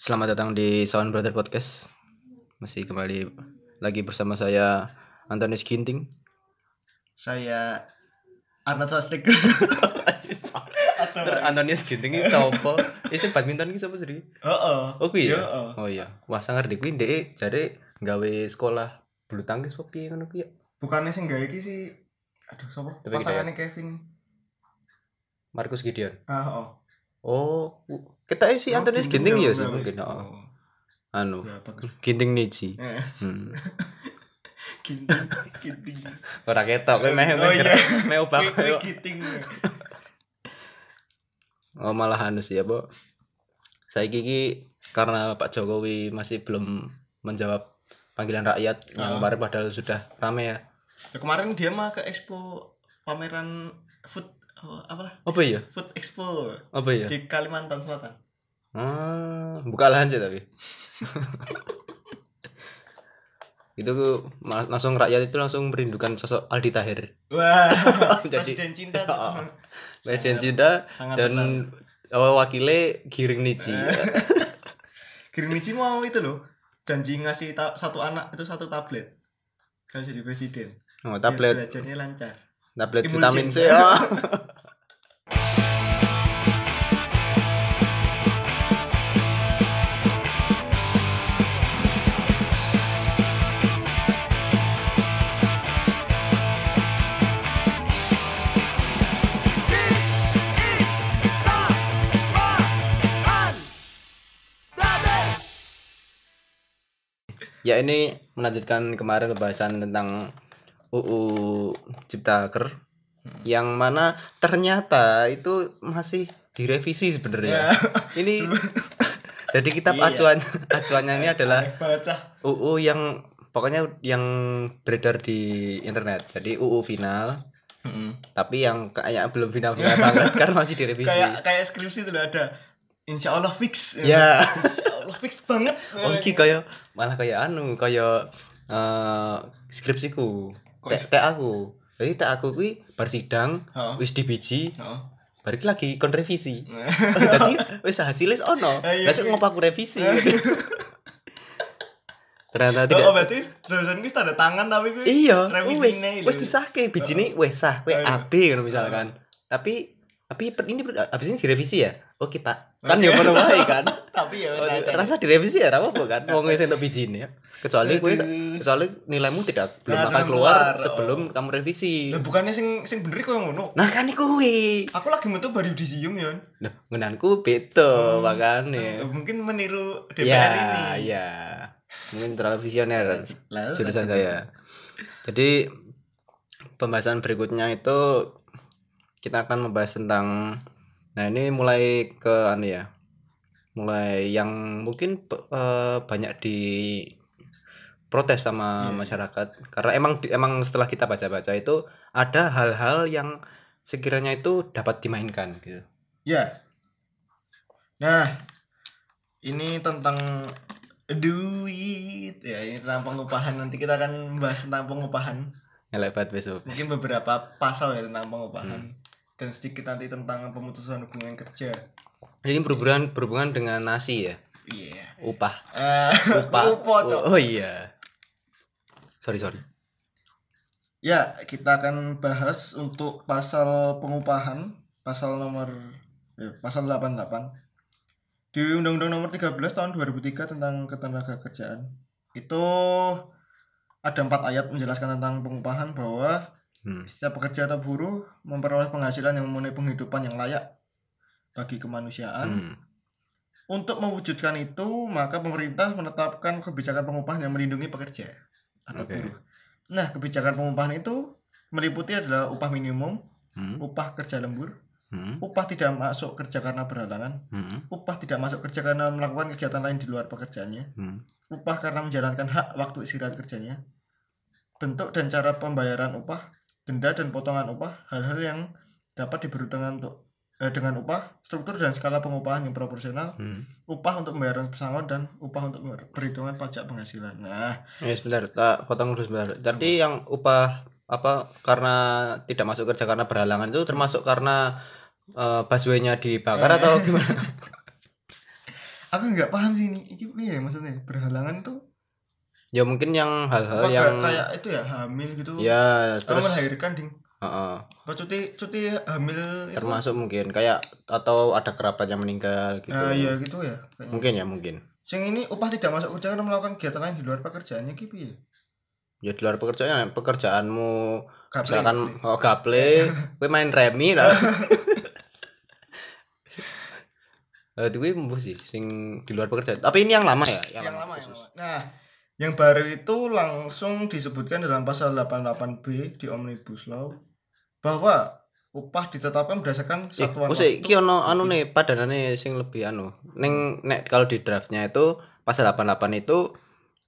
Selamat datang di Sound Brother Podcast. Masih kembali lagi bersama saya Antonius Ginting. Saya Arnold Swastik. Ter Antonius Ginting ini siapa? Isi badminton ini siapa sih? Heeh. Oh kuwi ya? Oh iya. Wah sangar deh kuwi ndek jare gawe sekolah bulu tangkis apa piye ngono kuwi ya? Bukannya sing gawe iki sih aduh sapa? Pasangannya Kevin. Markus Gideon. Ah, oh. Oh, kita sih Antonius Ginting ya sih mungkin. heeh. Oh. Anu? Ginting Niji. Eh, Hmm. Ginting, ginting. Ora ketok kowe meh Oh, meh iya. meh koyo. Ginting. Oh malah anu sih apa? Saya gigi karena Pak Jokowi masih belum menjawab panggilan rakyat yang Ah. kemarin padahal sudah rame ya. Ya, kemarin dia mah ke expo pameran food oh, apalah? Apa ya? Food Expo Apa ya? di Kalimantan Selatan. Ah, buka lahan sih tapi. itu langsung rakyat itu langsung merindukan sosok Aldi Tahir. Wah, Jadi- presiden cinta. Oh. Presiden Sangat- Cinta sangat dan benar. oh, wakilnya Giring Niji. Kirimichi mau itu loh janji ngasih satu anak itu satu tablet kalau jadi presiden Oh, tablet belajarnya lancar tablet Emulsi. vitamin C. Oh. Ini melanjutkan kemarin pembahasan tentang UU Ciptaker yang mana ternyata itu masih direvisi sebenarnya. ini jadi kitab Iya. acuan acuannya ini adalah UU yang pokoknya yang beredar di internet. Jadi UU final tapi yang kayak belum final-final banget karena masih direvisi. kayak kayak skripsi itu ada Insya Allah fix Ya. Insya Allah fix banget Oh iki kaya malah kaya anu kaya eh skripsiku. Tek aku. Jadi tek aku kuwi bar sidang wis dibiji, Oh. balik lagi kon revisi. Dadi wis hasilnya ono. Ah, iya. Ngopo aku revisi. Ternyata Oh, tidak berarti tulisan ini tanda tangan tapi gue Iya, wis wis lho. disahke bijine wis sah kowe Oh, iya. AB ngono misalkan. Tapi tapi ini habis ini direvisi ya? Oke, Pak. Kan ya Oke. ngono wae kan. tapi ya Oh, udah, jadi- rasa direvisi ya apa kan wong wis entuk bijine ya kecuali Aduh. kecuali nilaimu tidak belum Nah, akan keluar keluar, sebelum oh. kamu revisi Lah, bukannya sing sing bener kok yang ngono nah kan iku kuwi aku lagi metu baru disium ya nah ngenanku beda Hmm. makane mungkin meniru DPR ya ini ya mungkin terlalu visioner jurusan lanjut. saya jadi pembahasan berikutnya itu kita akan membahas tentang nah ini mulai ke anu ya mulai yang mungkin eh, banyak di protes sama Iya. masyarakat karena emang emang setelah kita baca-baca itu ada hal-hal yang sekiranya itu dapat dimainkan gitu Ya. Nah, ini tentang duit. Ya, ini tentang pengupahan. Nanti kita akan membahas tentang pengupahan. ngelebat besok Mungkin beberapa pasal ya tentang pengupahan. Dan sedikit nanti tentang pemutusan hubungan kerja. ini berhubungan berhubungan dengan nasi ya Iya. upah Eh, upah Upo, oh, oh iya sorry sorry Ya, kita akan bahas untuk pasal pengupahan, pasal nomor eh, pasal 88. Di Undang-Undang Nomor 13 tahun 2003 tentang ketenaga kerjaan. Itu ada empat ayat menjelaskan tentang pengupahan bahwa hmm. setiap pekerja atau buruh memperoleh penghasilan yang memenuhi penghidupan yang layak bagi kemanusiaan. Hmm. Untuk mewujudkan itu, maka pemerintah menetapkan kebijakan pengupahan yang melindungi pekerja atau Oke. buruh. Nah, kebijakan pengupahan itu meliputi adalah upah minimum, Hmm. upah kerja lembur, Hmm. upah tidak masuk kerja karena berhalangan, Hmm. upah tidak masuk kerja karena melakukan kegiatan lain di luar pekerjaannya, Hmm. upah karena menjalankan hak waktu istirahat kerjanya, bentuk dan cara pembayaran upah, denda dan potongan upah, hal-hal yang dapat diberhutangkan untuk eh, dengan upah, struktur dan skala pengupahan yang proporsional, Hmm. upah untuk pembayaran pesangon dan upah untuk perhitungan pajak penghasilan. Nah, Ya sebentar, tak potong dulu sebentar. Jadi yang upah apa karena tidak masuk kerja karena berhalangan itu termasuk karena uh, busway-nya dibakar Eh. atau gimana? aku nggak paham sih ini ini ya maksudnya berhalangan tuh ya mungkin yang hal-hal apa yang kayak itu ya hamil gitu ya terus melahirkan ding Heeh. apa cuti cuti hamil itu termasuk mungkin kayak atau ada kerabat yang meninggal gitu nah iya gitu ya kayaknya. mungkin ya mungkin Sing ini upah tidak masuk kerja karena melakukan kegiatan lain di luar pekerjaannya gitu ya. ya di luar pekerjaan pekerjaanmu Gaple, misalkan gaple. oh gaple gue main remi lah Eh, itu gue sih sing di luar pekerjaan tapi ini yang lama ya yang, lama yang khusus. lama. Nah, yang baru itu langsung disebutkan dalam pasal 88B di Omnibus Law bahwa upah ditetapkan berdasarkan Eh, satuan mesti iki ono anu nih padanane sing lebih anu. Ning nek kalau di draftnya itu pasal 88 itu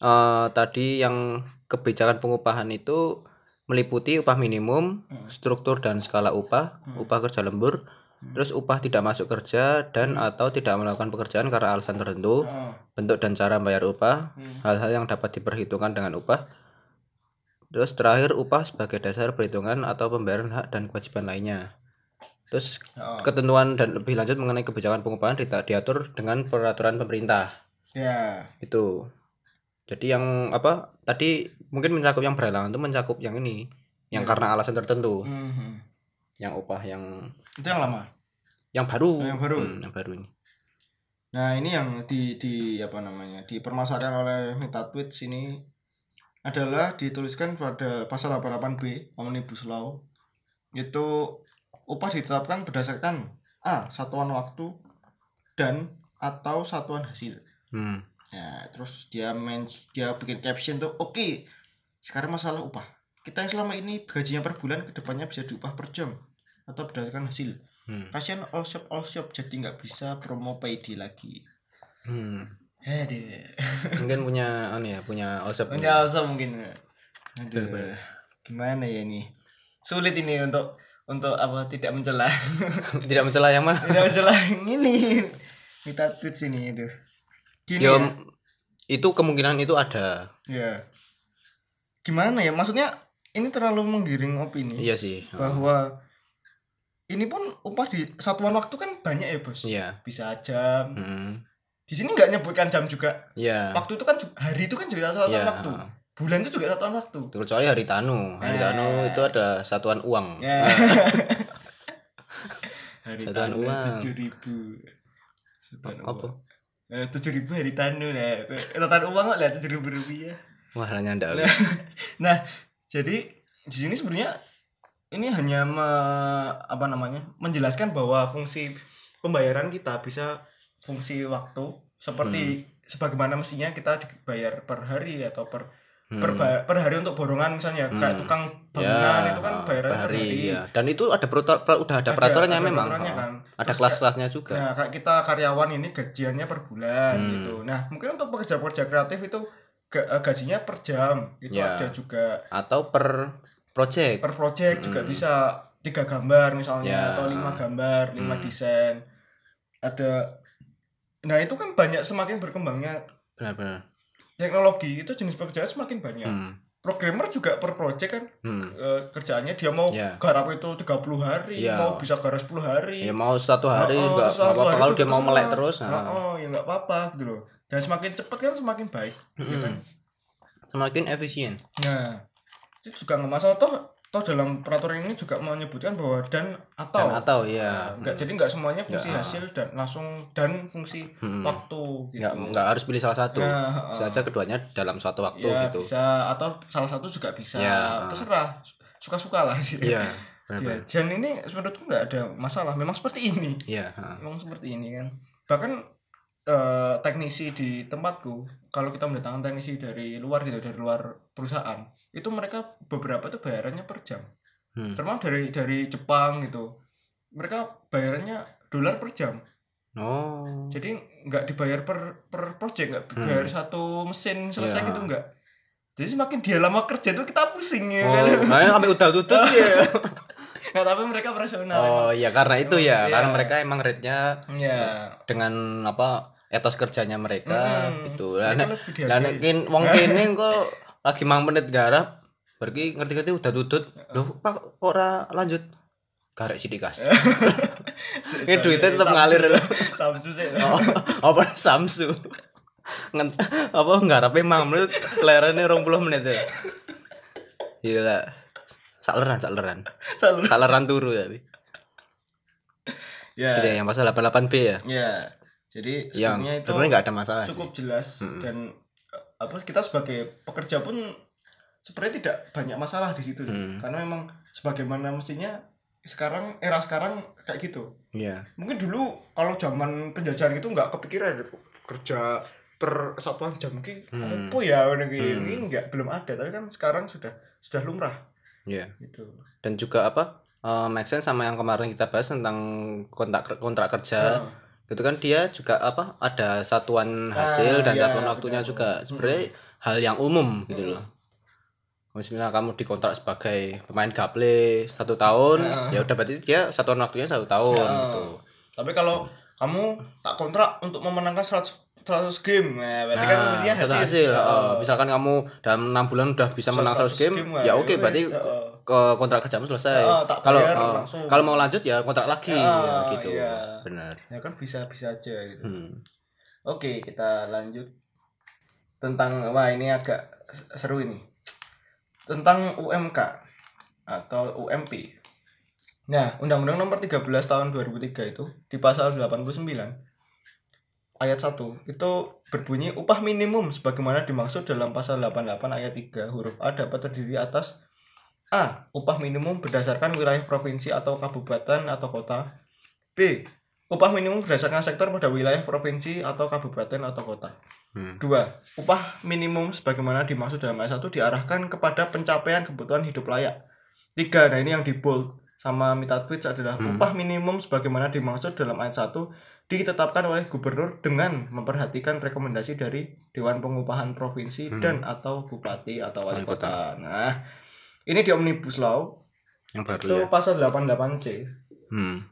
eh tadi yang kebijakan pengupahan itu meliputi upah minimum, Hmm. struktur dan skala upah, Hmm. upah kerja lembur, Hmm. terus upah tidak masuk kerja dan atau tidak melakukan pekerjaan karena alasan tertentu, Oh, bentuk dan cara membayar upah, hmm. hal-hal yang dapat diperhitungkan dengan upah. Terus terakhir upah sebagai dasar perhitungan atau pembayaran hak dan kewajiban lainnya. Terus Oh. ketentuan dan lebih lanjut mengenai kebijakan pengupahan diatur dengan peraturan pemerintah Ya. itu jadi yang apa tadi mungkin mencakup yang berhalangan itu mencakup yang ini yang Ya. karena alasan tertentu Mhm. Yang upah yang Itu yang lama. yang baru Oh, yang baru. Hmm, yang baru ini Nah, ini yang di di apa namanya? dipermasalahkan oleh Mita Tweets ini adalah dituliskan pada pasal 88B Omnibus Law. Itu upah ditetapkan berdasarkan A. satuan waktu dan atau satuan hasil. hmm. Ya, terus dia men dia bikin caption tuh, "Oke. sekarang masalah upah. Kita yang selama ini gajinya per bulan ke depannya bisa diupah per jam atau berdasarkan hasil. Hmm. Kasihan all shop all shop jadi nggak bisa promo payday lagi." Hmm. Mungkin punya anu ya punya osep Punya asa mungkin. Aduh. Gimana ya ini? Sulit ini untuk untuk apa tidak mencela. tidak mencela yang mah tidak mencela ini. Kita tweet sini itu. Gini ya, ya. itu kemungkinan itu ada ya. Gimana ya? Maksudnya ini terlalu menggiring opini iya sih bahwa ini pun upah di satuan waktu kan banyak ya, Bos. iya Bisa jam. Hmm. Di sini nggak nyebutkan jam juga. iya Waktu itu kan hari itu kan juga satuan iya waktu. Bulan itu juga satuan waktu. kecuali hari tanu hari Eh. tanu itu ada satuan uang Ya. hari Satuan tanu uang. tujuh ribu. Satuan apa. Eh, tujuh ribu hari tanu nah. Satuan uang lah tujuh ribu rupiah. wah nyandak Nah, nah, jadi di sini sebenarnya ini hanya me- apa namanya menjelaskan bahwa fungsi pembayaran kita bisa fungsi waktu seperti sebagaimana mestinya kita dibayar per hari atau per per, Hmm. ba- per hari untuk borongan misalnya kayak Hmm. tukang bangunan itu kan bayarannya per per hari. ya. Dan itu ada peraturan udah ada peraturannya ada memang. peraturannya oh. kan. Ada Terus kelas-kelasnya juga. Nah, kayak kita karyawan ini gajiannya per bulan Hmm. gitu. Nah, mungkin untuk pekerja-pekerja kreatif itu gajinya per jam. Itu Ya. ada juga Atau per project. per project juga Hmm. bisa tiga gambar misalnya Ya. atau lima gambar, lima Hmm. desain. Ada Nah, itu kan banyak semakin berkembangnya Benar-benar. teknologi itu jenis pekerjaan semakin banyak. Hmm. Programmer juga per project kan Hmm. eh, kerjaannya dia mau Ya. garap itu 30 hari, Ya. mau bisa garap 10 hari. Ya mau satu hari Oh, oh, enggak satu apa-apa hari kalau itu dia mau melek terus. Oh, nah. oh, ya nggak apa-apa gitu loh. Dan semakin cepat kan semakin baik. ya Mm-mm. kan? Semakin efisien. Nah, itu juga nggak masalah toh toh dalam peraturan ini juga menyebutkan bahwa dan atau Dan atau ya. Nggak jadi nggak semuanya fungsi Nggak, ah. hasil dan langsung dan fungsi Hmm. waktu gitu. Enggak enggak harus pilih salah satu. Nah, Bisa ah. aja keduanya dalam suatu waktu ya gitu. bisa atau salah satu juga bisa Ya, ah. terserah suka-suka lah Iya. Ya, Benar-benar. dan ini menurutku nggak ada masalah memang seperti ini Iya, ha. memang seperti ini kan bahkan eh, teknisi di tempatku kalau kita mendatangkan teknisi dari luar gitu dari luar perusahaan itu mereka beberapa tuh bayarannya per jam Hmm. termasuk dari dari Jepang gitu mereka bayarannya dolar per jam Oh. jadi nggak dibayar per per project nggak dibayar satu mesin selesai Ya. gitu nggak jadi semakin dia lama kerja tuh kita pusing ya Oh, kan makanya sampai udah tutut ya. nah, tapi mereka profesional Oh, ya karena itu ya, Iya. karena mereka emang rate-nya ya dengan apa etos kerjanya mereka Hmm, gitu. Lah nek kin wong kene kok lagi mang menit garap pergi ngerti-ngerti udah tutut. Loh, Pak ora lanjut. karek sidikas. Ini duitnya tetap ngalir loh. Samsu sih. Oh, apa Samsu? Ngent apa ngarape 5 menit lerene 20 menit ya. Gila. Sakleran. Selalu. Sakleran turu tapi. Ya. Gitu ya, yang pasal 88B ya. Ya. Jadi Yang sebenarnya itu sebenarnya nggak ada masalah cukup sih. jelas Mm-mm. dan eh, apa kita sebagai pekerja pun sebenarnya tidak banyak masalah di situ Hmm. karena memang sebagaimana mestinya sekarang era sekarang kayak gitu Iya. mungkin dulu kalau zaman penjajahan itu nggak kepikiran kerja per satuan jam ki Hmm. apa ya ini Hmm. ini nggak belum ada tapi kan sekarang sudah sudah lumrah Iya. gitu Dan juga apa? eh, make sense sama yang kemarin kita bahas tentang kontrak kontrak kerja. Nah, Gitu kan dia juga apa? Ada satuan Ah, hasil dan iya, satuan waktunya benar. juga. Sebenarnya hal yang umum gitu loh. Misalnya kamu dikontrak sebagai pemain gaple satu tahun, Ah. ya udah berarti dia satuan waktunya satu tahun Ah. gitu. tapi kalau kamu tak kontrak untuk memenangkan 100 100 game nah, berarti kan Nah, satu hasil, hasil. Oh, misalkan kamu dalam enam bulan udah bisa menang 100 game, wah, ya oke wes, berarti. Ke kontrak kerjamu selesai. Ah, Kalau langsung. kalau mau lanjut ya kontrak lagi Ah, ya, gitu. iya. Benar. ya kan bisa bisa aja gitu Hmm. Oke, kita lanjut tentang wah ini agak seru ini. Tentang UMK atau UMP. Nah, Undang-Undang Nomor 13 Tahun 2003 itu di pasal 89 ayat 1 itu berbunyi upah minimum sebagaimana dimaksud dalam pasal 88 ayat 3 huruf A dapat terdiri atas A. Upah minimum berdasarkan wilayah provinsi atau kabupaten atau kota. B. Upah minimum berdasarkan sektor pada wilayah provinsi atau kabupaten atau kota. Hmm. Dua, upah minimum sebagaimana dimaksud dalam ayat 1 diarahkan kepada pencapaian kebutuhan hidup layak. Tiga, nah ini yang di bold sama Mita Twitch adalah Hmm. upah minimum sebagaimana dimaksud dalam ayat 1 ditetapkan oleh gubernur dengan memperhatikan rekomendasi dari Dewan Pengupahan Provinsi Hmm. dan atau bupati atau wali kota. Nah, ini di Omnibus Law. Yang baru itu ya. pasal 88C Hmm.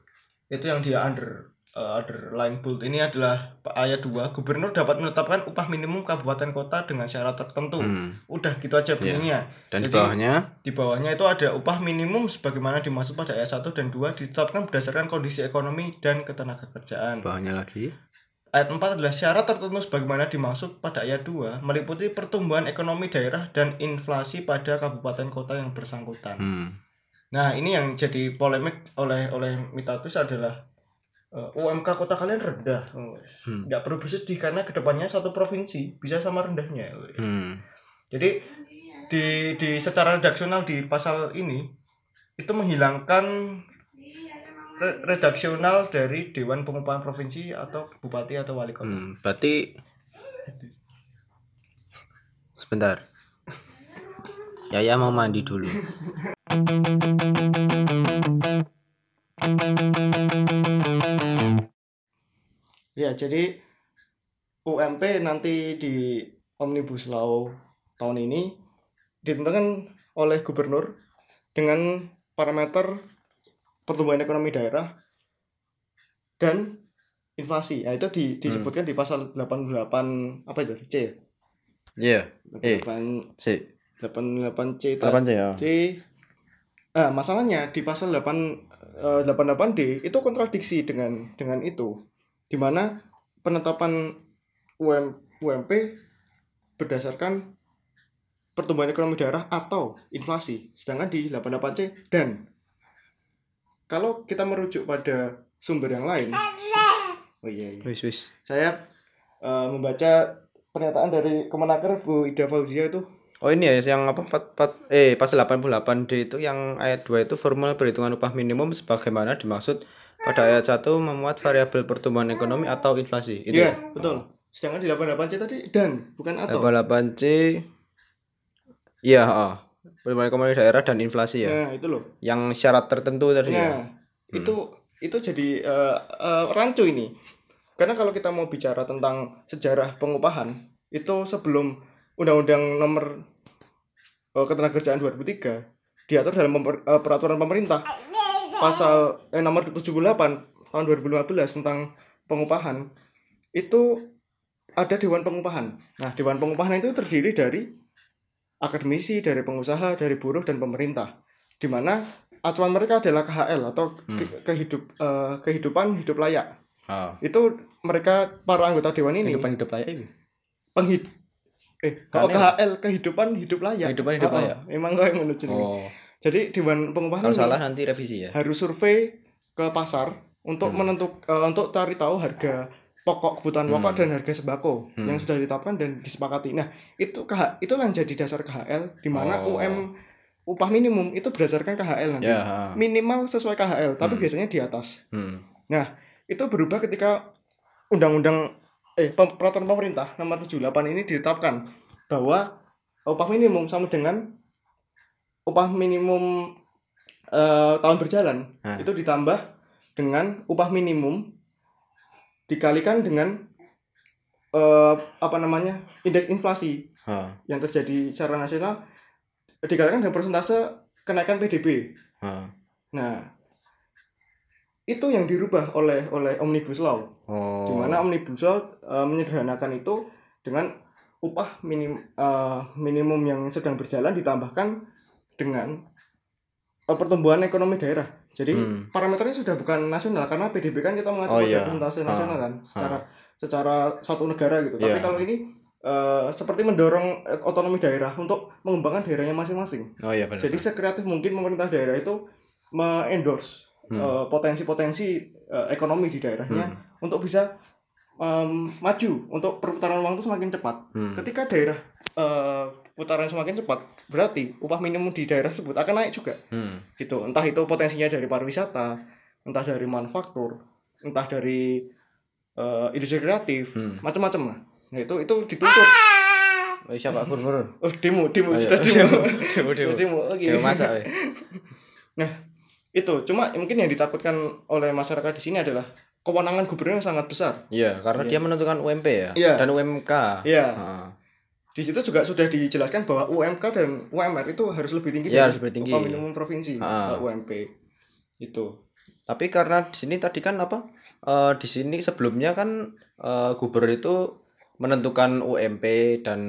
itu yang dia under uh, underline bold. Ini adalah ayat 2 gubernur dapat menetapkan upah minimum kabupaten kota dengan syarat tertentu. Hmm. udah gitu aja bunyinya Dan di Jadi- bawahnya? di bawahnya itu ada upah minimum sebagaimana dimaksud pada ayat 1 dan 2 ditetapkan berdasarkan kondisi ekonomi dan ketenagakerjaan bawahnya lagi. Ayat 4 adalah syarat tertentu sebagaimana dimaksud pada ayat 2 meliputi pertumbuhan ekonomi daerah dan inflasi pada kabupaten kota yang bersangkutan Hmm. Nah, ini yang jadi polemik oleh oleh Mitatus adalah eh, UMK kota kalian rendah. Wes. Hmm. Nggak perlu bersedih karena ke depannya satu provinsi bisa sama rendahnya. Hmm. Jadi di di secara redaksional di pasal ini itu menghilangkan redaksional dari Dewan Pengupahan Provinsi atau Bupati atau Wali Kota. Hmm. Berarti sebentar. Yaya mau mandi dulu. Ya, jadi UMP nanti di Omnibus Law tahun ini ditentukan oleh gubernur dengan parameter pertumbuhan ekonomi daerah dan inflasi. Nah, itu di, disebutkan di pasal 88 apa itu? C. Iya. Eh. 88 Si. 88C Kapan sih ya? tadi. Ah, masalahnya di pasal 8 eh, 88D itu kontradiksi dengan dengan itu. Di mana penetapan UM, UMP berdasarkan pertumbuhan ekonomi daerah atau inflasi. Sedangkan di 88C dan kalau kita merujuk pada sumber yang lain. Oh iya, iya. Wis wis. Saya eh, membaca pernyataan dari Kemenaker Bu Ida Fauzia itu Oh ini ya yang apa pat, pat, eh pasal 88D itu yang ayat 2 itu formal perhitungan upah minimum sebagaimana dimaksud pada ayat 1 memuat variabel pertumbuhan ekonomi atau inflasi. Itu Iya, betul. Sedangkan di 88C tadi dan bukan atau. 88C Iya, heeh. Pertumbuhan ekonomi daerah dan inflasi ya. Nah, itu loh. Yang syarat tertentu tadi ya. Nah, itu itu jadi eh, eh, rancu ini. Karena kalau kita mau bicara tentang sejarah pengupahan, itu sebelum Undang-Undang Nomor eh, Ketenagakerjaan 2003 diatur dalam pemper- eh, peraturan pemerintah pasal eh, nomor 78 tahun 2015 tentang pengupahan itu ada dewan pengupahan. Nah, dewan pengupahan itu terdiri dari akademisi, dari pengusaha, dari buruh dan pemerintah. Di mana acuan mereka adalah KHL atau Hmm. ke- kehidup eh, kehidupan hidup layak. Oh. Itu mereka para anggota dewan ini Kehidupan hidup layak ini. penghid eh kalau? KHL kehidupan hidup layak. Kehidupan hidup Oh, oh. layak. Emang kau yang menuju Oh. Jadi dewan pengupahan Kalau ini salah nanti revisi ya. harus survei ke pasar untuk Hmm. menentuk eh, untuk cari tahu harga pokok kebutuhan Hmm. pokok dan harga sembako Hmm. yang sudah ditetapkan dan disepakati. Nah, itu KH itulah yang jadi dasar KHL di mana Oh. UM upah minimum itu berdasarkan KHL nanti. Ha. Minimal sesuai KHL, tapi Hmm. biasanya di atas. Hmm. Itu berubah ketika undang-undang eh peraturan pemerintah nomor 78 ini ditetapkan bahwa upah minimum sama dengan upah minimum eh, tahun berjalan Nah. itu ditambah dengan upah minimum dikalikan dengan eh, apa namanya indeks inflasi Ha. yang terjadi secara nasional dikalikan dengan persentase kenaikan PDB. Ha. Nah, itu yang dirubah oleh oleh omnibus law, Oh. di mana omnibus law eh, menyederhanakan itu dengan upah minim eh, minimum yang sedang berjalan ditambahkan dengan eh, pertumbuhan ekonomi daerah. Jadi Hmm. parameternya sudah bukan nasional karena PDB kan kita mengacu Oh, pada iya. persentase Ha. nasional kan secara secara satu negara gitu. Tapi Iya. kalau ini eh, seperti mendorong eh, otonomi daerah untuk mengembangkan daerahnya masing-masing. Oh iya benar. Jadi sekreatif mungkin pemerintah daerah itu me-endorse Hmm. eh, potensi-potensi eh, ekonomi di daerahnya Hmm. untuk bisa em, maju untuk perputaran uang itu semakin cepat. Hmm. Ketika daerah eh, putaran semakin cepat, berarti upah minimum di daerah tersebut akan naik juga. Hmm. Gitu. Entah itu potensinya dari pariwisata, entah dari manufaktur, entah dari eh, industri kreatif, Hmm. macam-macam lah. Nah, itu itu dituntut. Oh, siapa pun pun. Oh, demo, demo, Oh, iya. sudah demo. Demo, demo. Demo lagi. Demo masak. we. itu cuma mungkin yang ditakutkan oleh masyarakat di sini adalah kewenangan gubernur yang sangat besar Iya, karena Iya. dia menentukan UMP ya Iya. dan UMK. Iya. Ha. Di situ juga sudah dijelaskan bahwa UMK dan UMR itu harus lebih tinggi Iya, dari lebih tinggi. upah minimum provinsi Ah. atau UMP itu Tapi karena di sini tadi kan apa? eh, di sini sebelumnya kan eh, gubernur itu menentukan UMP dan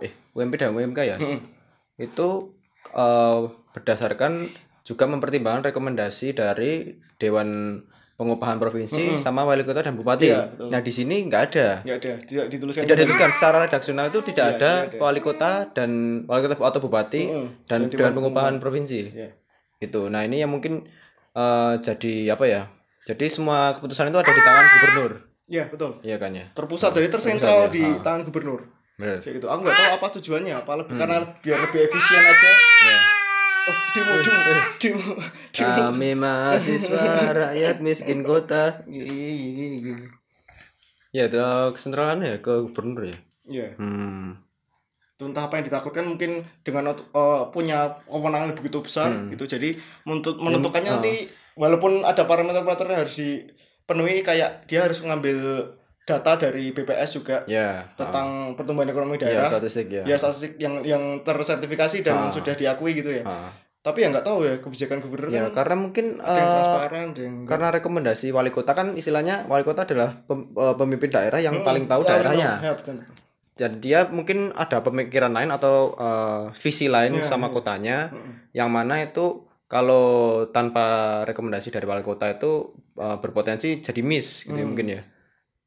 eh UMP dan UMK ya. Mm-mm. Itu eh, berdasarkan juga mempertimbangkan rekomendasi dari Dewan Pengupahan Provinsi Mm-mm. sama wali kota dan bupati. Iya, betul. nah, di sini nggak ada. nggak ada tidak dituliskan Tidak dituliskan secara redaksional itu tidak Iya, ada tidak ada. wali kota dan wali kota atau bupati Mm-mm. dan Dan Dewan Dewan Pengupahan Provinsi. Iya. Gitu. Nah, ini yang mungkin eh, jadi apa ya? Jadi semua keputusan itu ada di tangan gubernur. Iya betul Iya kan ya? terpusat dari tersentral Terpusat, ya. di Ah. tangan gubernur Benar. kayak gitu aku nggak tahu apa tujuannya apa lebih Hmm. karena biar lebih efisien aja Ya. Oh demo demo demo demo Kami mahasiswa rakyat miskin kota. Iya, Ya, itu kesentralan ya ke gubernur ya. Iya. Hmm. itu entah apa yang ditakutkan mungkin dengan eh, punya kewenangan begitu besar Hmm. gitu jadi menuntut menentukannya ah. nanti walaupun ada parameter-parameter yang harus dipenuhi kayak dia harus mengambil data dari BPS juga Ya. tentang pertumbuhan ekonomi ya, daerah statistik ya. ya statistik yang yang tersertifikasi dan Ah. sudah diakui gitu ya Ah. tapi ya nggak tahu ya kebijakan gubernur Ya, kan karena mungkin ada yang eh, transparan ada yang karena rekomendasi wali kota kan istilahnya wali kota adalah pem- eh, pemimpin daerah yang Mm-mm. paling tahu Ya, daerahnya. Ya, betul. Dan dia mungkin ada pemikiran lain atau eh, visi lain Ya, sama ya. kotanya Mm-mm. yang mana itu kalau tanpa rekomendasi dari wali kota itu eh, berpotensi jadi miss gitu ya Hmm. mungkin ya.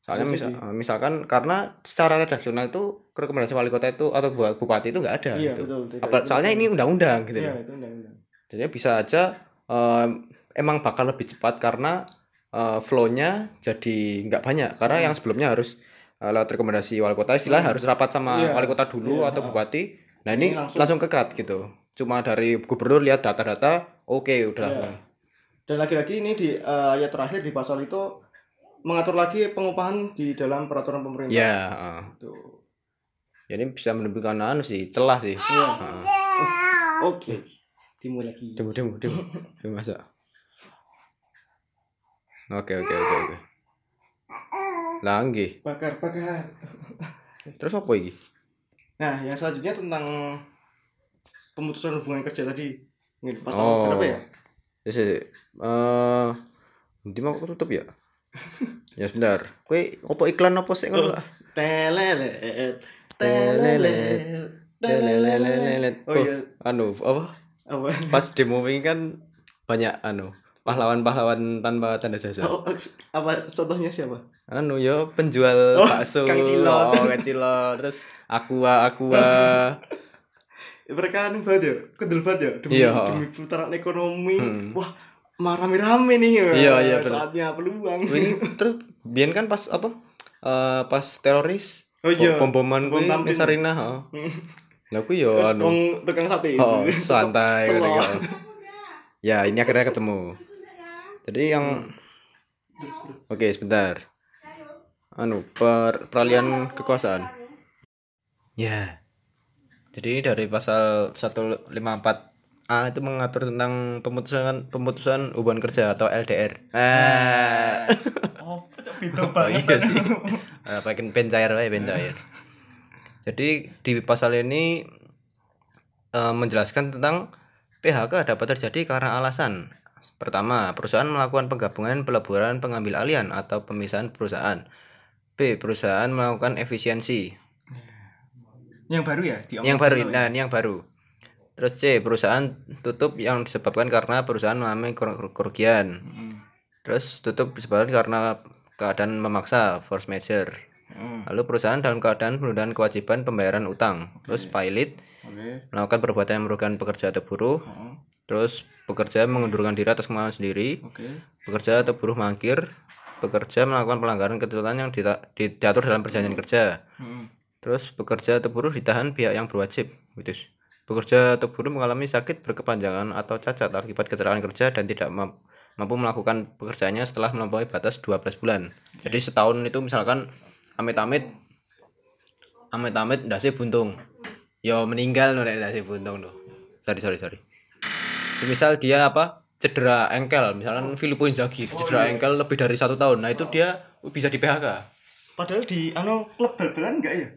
Soalnya Bisa misal- eh, misalkan karena secara redaksional itu rekomendasi wali kota itu atau bu- bupati itu nggak ada iya gitu. betul Apa- soalnya ini undang-undang gitu iya ya. itu undang-undang Jadi bisa aja eh, emang bakal lebih cepat karena eh, flow-nya jadi nggak banyak karena Hmm. yang sebelumnya harus lewat rekomendasi wali kota istilah Hmm. harus rapat sama Iya. wali kota dulu Iya, atau bupati. Nah ini, Ini langsung. langsung, ke cut gitu. Cuma dari gubernur lihat data-data, oke udah. Iya. dan lagi-lagi ini di eh, ayat terakhir di pasal itu mengatur lagi pengupahan di dalam peraturan pemerintah Ya. Tuh. jadi bisa menimbulkan anu sih, celah sih. Iya. Heeh. Oke. Dimulai lagi. Demo demo demo. Demo masa. Oke oke oke oke. Lah nggih. Bakar, bakar. Terus apa iki? Nah, yang selanjutnya tentang pemutusan hubungan kerja tadi. Ini pasal Oh. berapa ya? Ya sih. Eh, nanti mau aku tutup ya? Ya sebentar. Kue opo iklan apa sih ngono lah? Telelet. Telelet. Telelet. Telelelelelet. Oh iya, Anu, apa? apa? Pas demo wingi kan banyak anu pahlawan-pahlawan tanpa tanda jasa. Oh, apa contohnya siapa? Anu yo penjual Oh, bakso. Kang Cilot. Oh, Kang Cilot. Terus aqua aqua. Mereka anu banget ya, kedel banget ya demi, Iya. demi putaran ekonomi. Hmm. Wah, mah rame-rame nih. Iya, iya, bener. Saatnya peluang. Ini terus biyen kan pas apa? Eh pas teroris Oh iya. bom-boman Bom ning Sarinah, heeh. Lah kuwi yo anu. wong tukang sate. Oh, santai gitu. Ya, ini akhirnya ketemu. Jadi yang Oke, sebentar. Anu, per, peralihan kekuasaan. Ya. Jadi ini dari pasal 154A itu mengatur tentang pemutusan pemutusan hubungan kerja atau LDR. Ah. Oh, pintu Oh iya sih. Ah, pengen pen cair wae, pen cair. Jadi di pasal ini eh, menjelaskan tentang PHK dapat terjadi karena alasan Pertama, perusahaan melakukan penggabungan, peleburan, pengambil alihan atau pemisahan perusahaan. B, perusahaan melakukan efisiensi. Yang baru ya? Di Yang baru, nah ini yang baru. Terus C, perusahaan tutup yang disebabkan karena perusahaan mengalami keru- kerugian. Hmm. Terus tutup disebabkan karena keadaan memaksa, force majeure. Hmm. Lalu perusahaan dalam keadaan penundaan kewajiban pembayaran utang. Terus pilot Oke. melakukan perbuatan yang merugikan pekerja atau buruh. Oh, Terus pekerja mengundurkan diri atas kemauan sendiri. Oke. Pekerja atau buruh mangkir. Pekerja melakukan pelanggaran ketentuan yang diatur dalam perjanjian kerja. Hmm. Terus pekerja atau buruh ditahan pihak yang berwajib. Gitu. Pekerja atau buruh mengalami sakit berkepanjangan atau cacat akibat kecelakaan kerja dan tidak mam- mampu melakukan pekerjaannya setelah melampaui batas 12 bulan. Jadi setahun itu misalkan amit-amit amit-amit ndase buntung. Ya meninggal nek ndase buntung no. Sorry sorry sorry. Misal dia apa? cedera engkel, misalkan Filippo Inzaghi cedera engkel lebih dari satu tahun, nah itu dia bisa di PHK. Padahal di anu klub bal-balan enggak ya?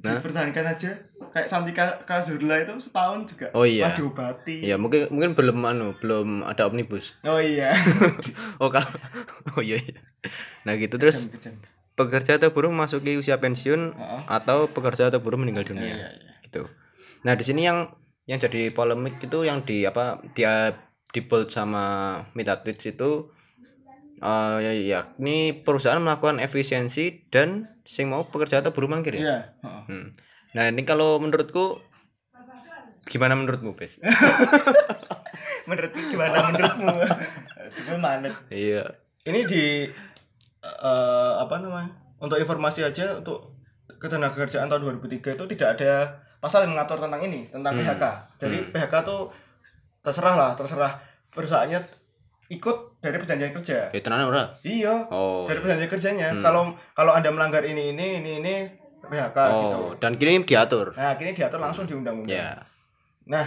Nah. Dipertahankan aja. Kayak Santi Ka- Cazorla itu setahun juga. Oh iya. Diobati. Ya mungkin mungkin belum anu belum ada omnibus. Oh iya. Oh kalau oh iya, iya. Nah gitu terus Kejam, pekerja atau buruh memasuki usia pensiun Heeh. atau pekerja atau buruh meninggal Iya, dunia iya, iya. gitu. Nah di sini yang yang jadi polemik itu yang di apa dia di bold sama Metatweets itu eh ya yakni perusahaan melakukan efisiensi dan sing mau pekerja atau buruh mangkir ya. Iya. heeh. Hmm. Nah ini kalau menurutku gimana menurutmu Bes? Menurut gimana menurutmu? Cuma manet. iya. Ini di eh, apa namanya? Untuk informasi aja untuk ketenagakerjaan tahun 2003 itu tidak ada pasal yang mengatur tentang ini, tentang Hmm. PHK. Jadi PHK tuh terserah lah, terserah perusahaannya ikut dari perjanjian kerja. Ya tenan ora? Iya, Oh. dari perjanjian kerjanya. Hmm. Kalau kalau Anda melanggar ini ini ini ini PHK gitu. Oh, dan kini diatur. Nah, kini diatur langsung di undang-undang. Ya. Nah,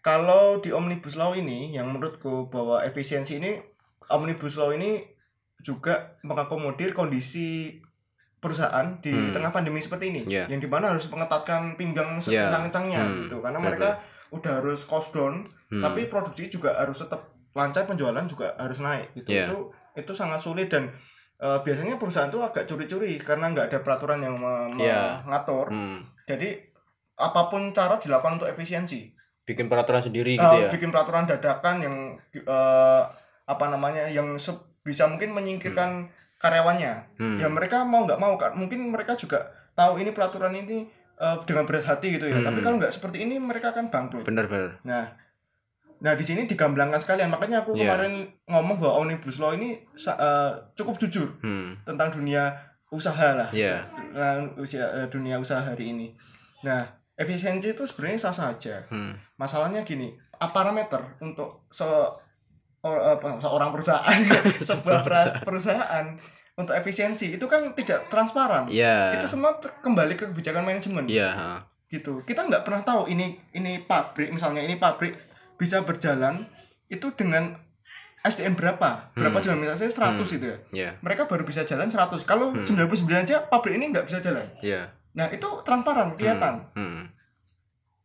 kalau di Omnibus Law ini yang menurutku bahwa efisiensi ini Omnibus Law ini juga mengakomodir kondisi perusahaan di Hmm. tengah pandemi seperti ini Ya. yang di mana harus mengetatkan pinggang Ya. sekencang-kencangnya Hmm. gitu karena mereka udah harus cost down Hmm. tapi produksi juga harus tetap lancar penjualan juga harus naik gitu Ya. itu itu sangat sulit dan eh, biasanya perusahaan tuh agak curi-curi karena nggak ada peraturan yang me- me- Ya. mengatur Hmm. jadi apa pun cara dilakukan untuk efisiensi Bikin peraturan sendiri Eh, gitu ya. bikin peraturan dadakan yang eh, apa namanya yang bisa mungkin menyingkirkan karyawannya Hmm. ya mereka mau nggak mau kan mungkin mereka juga tahu ini peraturan ini dengan berat hati gitu ya Hmm. tapi kalau nggak seperti ini mereka akan bangkrut Bener bener. nah nah di sini digamblangkan sekalian makanya aku Iya. kemarin ngomong bahwa omnibus law ini eh, cukup jujur Hmm. tentang dunia usaha lah Iya. Nah, usia eh, dunia usaha hari ini nah efisiensi itu sebenarnya sah sah aja Hmm. masalahnya gini apa parameter untuk se or- apa, seorang perusahaan sebuah perusahaan. perusahaan untuk efisiensi itu kan tidak transparan Iya. itu semua kembali ke kebijakan manajemen Iya. ha. gitu kita nggak pernah tahu ini ini pabrik misalnya ini pabrik bisa berjalan itu dengan SDM berapa berapa Hmm. jalan misalnya saya 100 itu ya Iya. mereka baru bisa jalan 100 kalau Hmm. 99 aja pabrik ini nggak bisa jalan Iya. nah itu transparan kelihatan Hmm.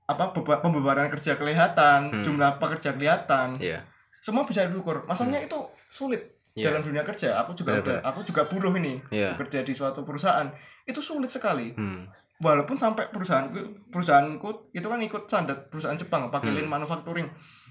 apa beba- pembebaran kerja kelihatan Hmm. jumlah pekerja kelihatan Iya. semua bisa diukur masalahnya itu sulit Iya. dalam dunia kerja aku juga Benar, udah aku juga buruh ini Iya. bekerja di suatu perusahaan itu sulit sekali Hmm. Walaupun sampai perusahaanku perusahaanku itu kan ikut standar perusahaan Jepang pakai Hmm. lean manufacturing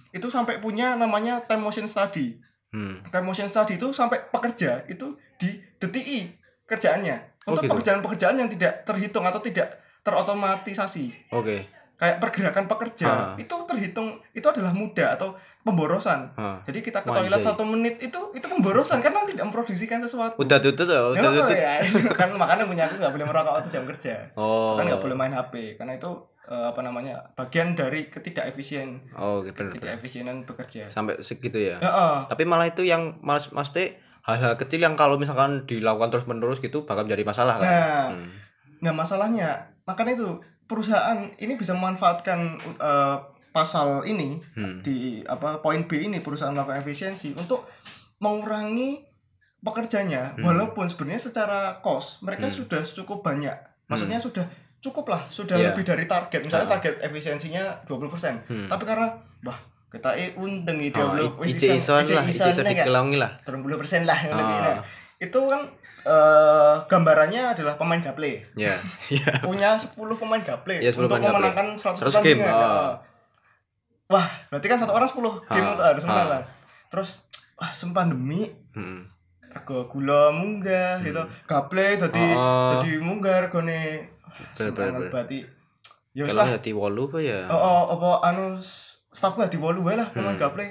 itu sampai punya namanya time motion study Hmm. time motion study itu sampai pekerja itu di DTI kerjaannya Oh, untuk gitu. pekerjaan-pekerjaan yang tidak terhitung atau tidak terotomatisasi Oke. Kayak pergerakan pekerja Ah. itu terhitung itu adalah mudah atau pemborosan Ah. jadi kita ke toilet satu menit itu itu pemborosan karena tidak memproduksikan sesuatu Udah tutut loh, udah Oh, tutut. ya, kan makanya punya aku nggak boleh merokok waktu jam kerja Oh. kan nggak boleh main HP karena itu eh, apa namanya bagian dari ketidak efisien Oh, oke bener, ketidak efisienan bekerja Sampai segitu ya. ya, eh, Tapi malah itu yang mas maksudnya hal-hal kecil yang kalau misalkan dilakukan terus menerus gitu bakal menjadi masalah kan. Nah. Hmm. nah masalahnya makanya itu perusahaan ini bisa memanfaatkan eh, pasal ini Hmm. di apa poin B ini perusahaan melakukan efisiensi untuk mengurangi pekerjanya Hmm. walaupun sebenarnya secara cost mereka Hmm. sudah cukup banyak maksudnya sudah cukup lah sudah Iya. lebih dari target misalnya Ah. target efisiensinya 20% Hmm. tapi karena wah kita eh untung itu Oh, belum i- ice ison lah, ice ison dikelongi lah. terus puluh persen lah yang lebih. Ah. Nah, itu kan eh, gambarannya adalah pemain gaple Ya. Ya. punya 10 pemain gaple Iya, 10 untuk pemain memenangkan 100, 100 game, ah. Nah, Wah, berarti kan satu orang 10 game untuk harus menang kan. Terus wah, sem pandemi Hmm. rego gula munggah gitu. Gaple dadi Oh. dadi munggah regone. Bener, bener, bener. berarti ya wis lah. hati wolu apa ya? Oh, oh, apa anu staffku di wolu wae lah pemain Hmm. gaple.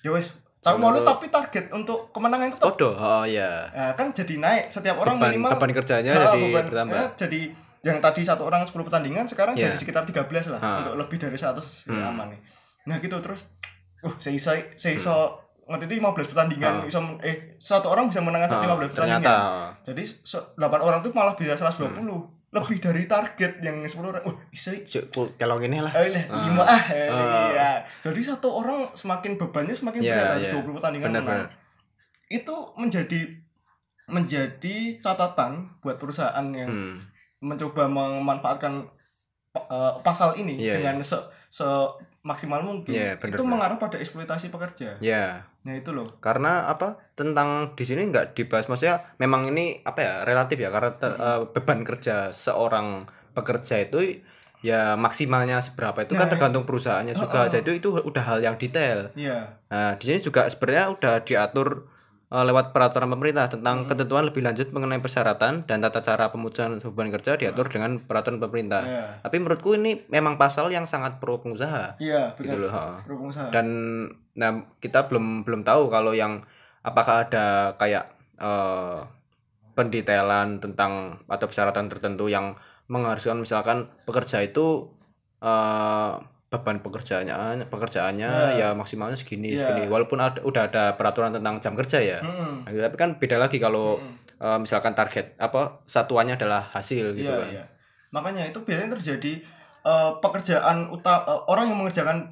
Ya wis. Tapi Kalau- wolu tapi target untuk kemenangan itu Podo. Oh ya. Nah, kan jadi naik setiap orang Beban minimal beban kerjanya Ah, jadi beban- bertambah. ya, jadi yang tadi satu orang 10 pertandingan sekarang Ya. jadi sekitar 13 lah Ah. untuk lebih dari 100 ya Hmm. aman nih. Nah gitu terus uh saya iso saya iso ngerti itu 15 pertandingan Ah. iso eh satu orang bisa menangkan Ah, 15 pertandingan. ternyata Jadi se- 8 orang tuh malah bisa 120. Hmm. Lebih dari target yang 10 orang. Wah, iso Cuk, kul- kelong ini lah. Eh, lah, Ah. lima ah, eh, Ah. iya. Jadi satu orang semakin bebannya semakin Iya, berat. iya. 20 pertandingan Benar, menang. benar. Itu menjadi menjadi catatan buat perusahaan yang Hmm. mencoba memanfaatkan uh, pasal ini Iya, dengan se, se maksimal mungkin. Iya, benar, itu benar. mengarah pada eksploitasi pekerja. Ya. Nah, itu loh. karena apa tentang di sini nggak dibahas maksudnya memang ini apa ya relatif ya karena te- eh, beban kerja seorang pekerja itu ya maksimalnya seberapa itu kan Nah, tergantung perusahaannya juga oh. jadi itu udah hal yang detail Iya. nah di sini juga sebenarnya udah diatur lewat peraturan pemerintah tentang ketentuan lebih lanjut mengenai persyaratan dan tata cara pemutusan beban kerja diatur dengan peraturan pemerintah Iya. tapi menurutku ini memang pasal yang sangat pro pengusaha Iya, gitu benar. loh ha Pro pengusaha. dan nah kita belum belum tahu kalau yang apakah ada kayak eh, pendetailan tentang atau persyaratan tertentu yang mengharuskan misalkan pekerja itu eh, beban pekerjaannya pekerjaannya Nah. ya maksimalnya segini Iya. segini walaupun ada, udah ada peraturan tentang jam kerja ya Mm-mm. Nah, tapi kan beda lagi kalau Mm-mm. eh, misalkan target apa satuannya adalah hasil gitu Iya, kan iya. Makanya itu biasanya terjadi eh, pekerjaan uta eh, orang yang mengerjakan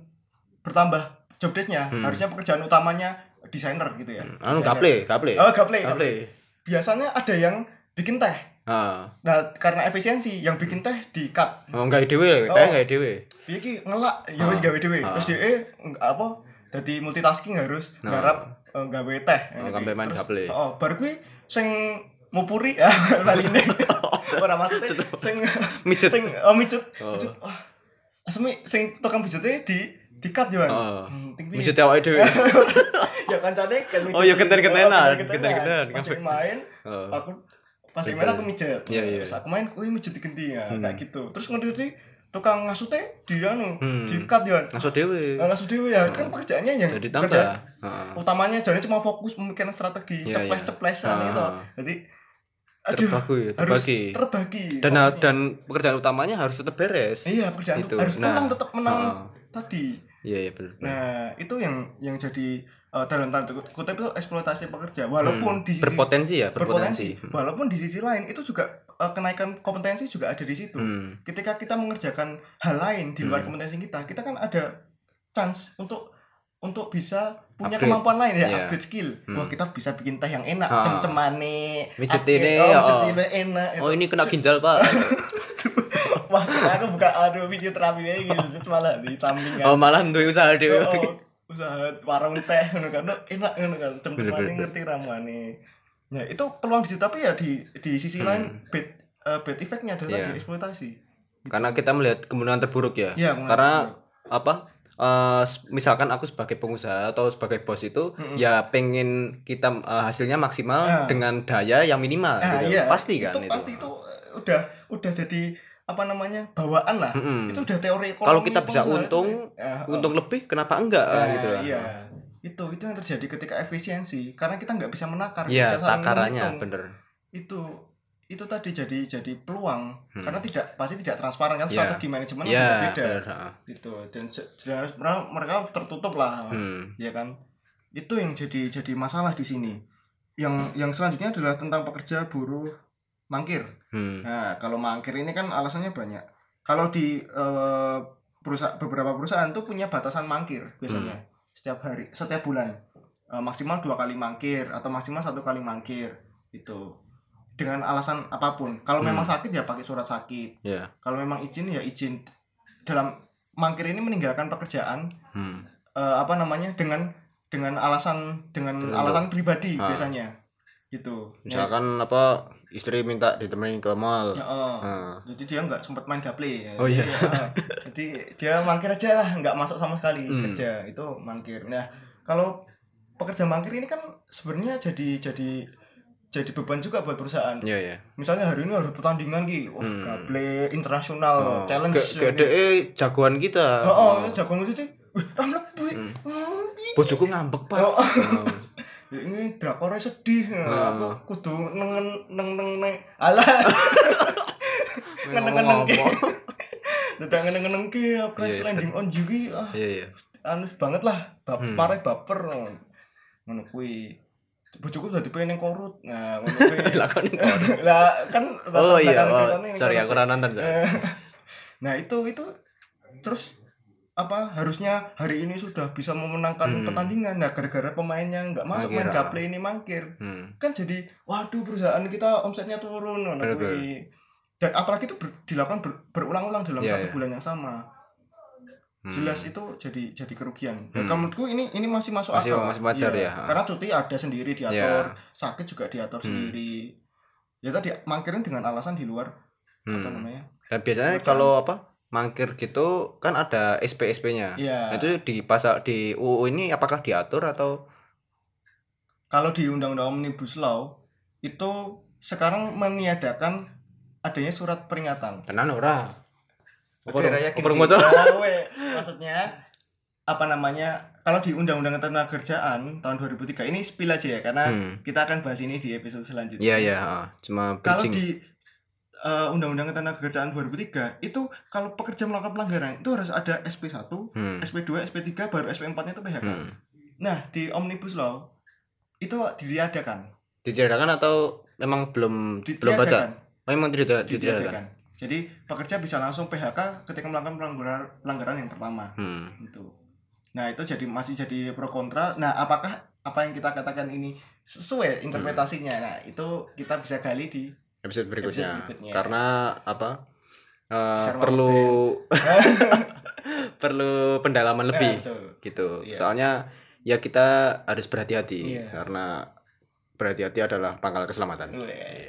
bertambah job desk-nya. Hmm. Harusnya pekerjaan utamanya desainer gitu ya. anu Desainer. gaple gaple Oh, gaple. gaple Biasanya ada yang bikin teh. Ah Nah, karena efisiensi yang bikin teh di cut. oh enggak dewe Oh. teh enggak dewe Piye ki ngelak ya wis Ah. gawe dhewe. Terus dhek apa dadi multitasking harus Nah. garap eh, gawe teh. Oh, sampai main Terus, gaple. Oh, baru kuwi sing mupuri ya laline. Ora maksudnya sing Mijet. sing oh mijet. Oh. Mijet. Wah. Asmi sing tukang pijete di di cut yo. Oh. Piye? Mijet awake dhewe. ya kancane kan. Oh, ya kenten-kentenan, Oh, kenten-kentenan. Pas main Oh. aku pas main aku mijet. Iya, iya. Pas aku main, kuwi mijet diganti ya, Hmm. kayak gitu. Terus ngerti tukang ngasute dia nu Hmm. di cut ya. Ngaso dhewe. Nah, langsung dewe ya, kan pekerjaannya yang Jadi tambah. kerja- utamanya jadi cuma fokus memikirkan strategi Iya, ceples-ceplesan iya. gitu. Ah. Jadi aduh, Terbagi, harus terbagi. terbagi. Dan fokusnya. dan pekerjaan utamanya harus tetap beres. iya pekerjaan Gitu. harus Nah, menang tetap menang ah. tadi. Iya, iya benar. Nah, itu yang yang jadi eh, dalam tanda kutip itu eksploitasi pekerja. Walaupun di sisi Hmm. berpotensi ya, berpotensi. berpotensi. Walaupun di sisi lain itu juga eh, kenaikan kompetensi juga ada di situ. Hmm. Ketika kita mengerjakan hal lain di luar Hmm. kompetensi kita, kita kan ada chance untuk untuk bisa punya Upgrade. kemampuan lain ya, Iya. upgrade skill. Hmm. Wah, kita bisa bikin teh yang enak, Ah. cem-cemane. Upgrade. ini, oh, oh. enak. Oh, ini kena ginjal, Pak. Wah, aku buka aduh fisioterapi aja gitu malah di samping kan. Oh, malah duwe usaha dhewe. Oh, usaha warung teh ngono kan enak ngono kan bener. ngerti ramane ya itu peluang di situ tapi ya di di sisi Hmm. lain bad eh, bad effect-nya adalah Iya. di eksploitasi Karena kita melihat kemungkinan terburuk ya. Iya, kemungkinan Karena terburuk. apa? s- misalkan aku sebagai pengusaha atau sebagai bos itu Mm-mm. ya pengen kita eh, hasilnya maksimal Ah. dengan daya yang minimal Nah, gitu. iya. pasti kan itu, itu, pasti itu udah udah jadi apa namanya bawaan lah Mm-mm. itu udah teori ekonomi Kalau kita bisa untung, itu. Ya, untung lebih kenapa enggak Nah, gitu lah iya itu itu yang terjadi ketika efisiensi karena kita nggak bisa menakar Iya, bisa takarannya menghitung. bener itu itu tadi jadi jadi peluang Hmm. karena tidak pasti tidak transparan kan Iya. strategi manajemen juga beda bener, ha. gitu dan se- dan mereka, mereka tertutup lah Hmm. ya kan itu yang jadi jadi masalah di sini yang yang selanjutnya adalah tentang pekerja buruh mangkir Hmm. nah kalau mangkir ini kan alasannya banyak kalau di eh, perusahaan beberapa perusahaan tuh punya batasan mangkir biasanya Hmm. setiap hari setiap bulan Eh, maksimal dua kali mangkir atau maksimal satu kali mangkir itu dengan alasan apa pun kalau Hmm. memang sakit ya pakai surat sakit Ya. kalau memang izin ya izin dalam mangkir ini meninggalkan pekerjaan Hmm. eh, apa namanya dengan dengan alasan dengan alasan pribadi Ah. biasanya gitu Misalkan apa istri minta ditemenin ke mall. Ya, eh, Nah, jadi dia nggak sempat main gaple Oh, iya. Jadi, eh, jadi dia mangkir aja lah nggak masuk sama sekali Hmm. kerja itu mangkir nah kalau pekerja mangkir ini kan sebenarnya jadi jadi jadi beban juga buat perusahaan iya ya. misalnya hari ini harus pertandingan ki wah Hmm. gaple internasional Oh, challenge Ge- Gede eh, jagoan kita. oh, oh jagoan itu wih ramlet wih Hmm. oh, piye? Bojoku ngambek, Pak. Oh. Oh. Ya, ini drakornya sedih Oh. aku kudu nengen neng neng neng alah Ngeneng-ngeneng. Ngomong apa? Dadak ngeneng-ngeneng ki crash Iya, iya. landing on ki ah Iya iya. aneh banget lah bap Hmm. parah baper ngono kuwi bojoku dadi pengen yang korut nah ngono kuwi Lah, kan Oh iya, oh, sorry aku ora nonton. nah itu itu terus apa harusnya hari ini sudah bisa memenangkan Hmm. pertandingan nah gara-gara pemainnya nggak masuk main gaple ini mangkir Hmm. kan jadi waduh perusahaan kita omsetnya turun Bener, dan apalagi itu ber- dilakukan ber- berulang-ulang dalam Iya, satu iya. bulan yang sama Hmm. jelas itu jadi jadi kerugian Hmm. menurutku ini ini masih masuk Masih- akal masih wajar Iya. ya. karena cuti ada sendiri diatur Iya. sakit juga diatur Hmm. sendiri ya tadi mangkirin dengan alasan di luar apa Hmm. namanya Dan biasanya Macam- kalau apa? Mangkir gitu kan ada SP-SP-nya. Iya. Nah, itu di pasal di UU ini apakah diatur atau kalau di undang-undang omnibus law itu sekarang meniadakan adanya surat peringatan tenan ora? Maksudnya apa namanya kalau di undang-undang ketenaga kerjaan tahun 2003 ini spill aja ya karena Hmm. kita akan bahas ini di episode selanjutnya Iya iya, ah. cuma kalau di uh, undang-undang ketenaga kerjaan 2003 itu kalau pekerja melakukan pelanggaran itu harus ada SP1 Hmm. SP2 SP3 baru SP4 nya itu PHK Hmm. nah di omnibus law itu ditiadakan Ditiadakan atau memang belum belum baca? Oh, memang tidak ditiadakan. ditiadakan jadi pekerja bisa langsung PHK ketika melakukan pelanggaran pelanggaran yang pertama Hmm. itu nah itu jadi masih jadi pro kontra nah apakah apa yang kita katakan ini sesuai interpretasinya nah itu kita bisa gali di Episode berikutnya. Episode berikutnya. Karena apa? Share perlu perlu pendalaman lebih betul. gitu. Iya. Soalnya ya kita harus berhati-hati Iya. karena berhati-hati adalah pangkal keselamatan. Weh.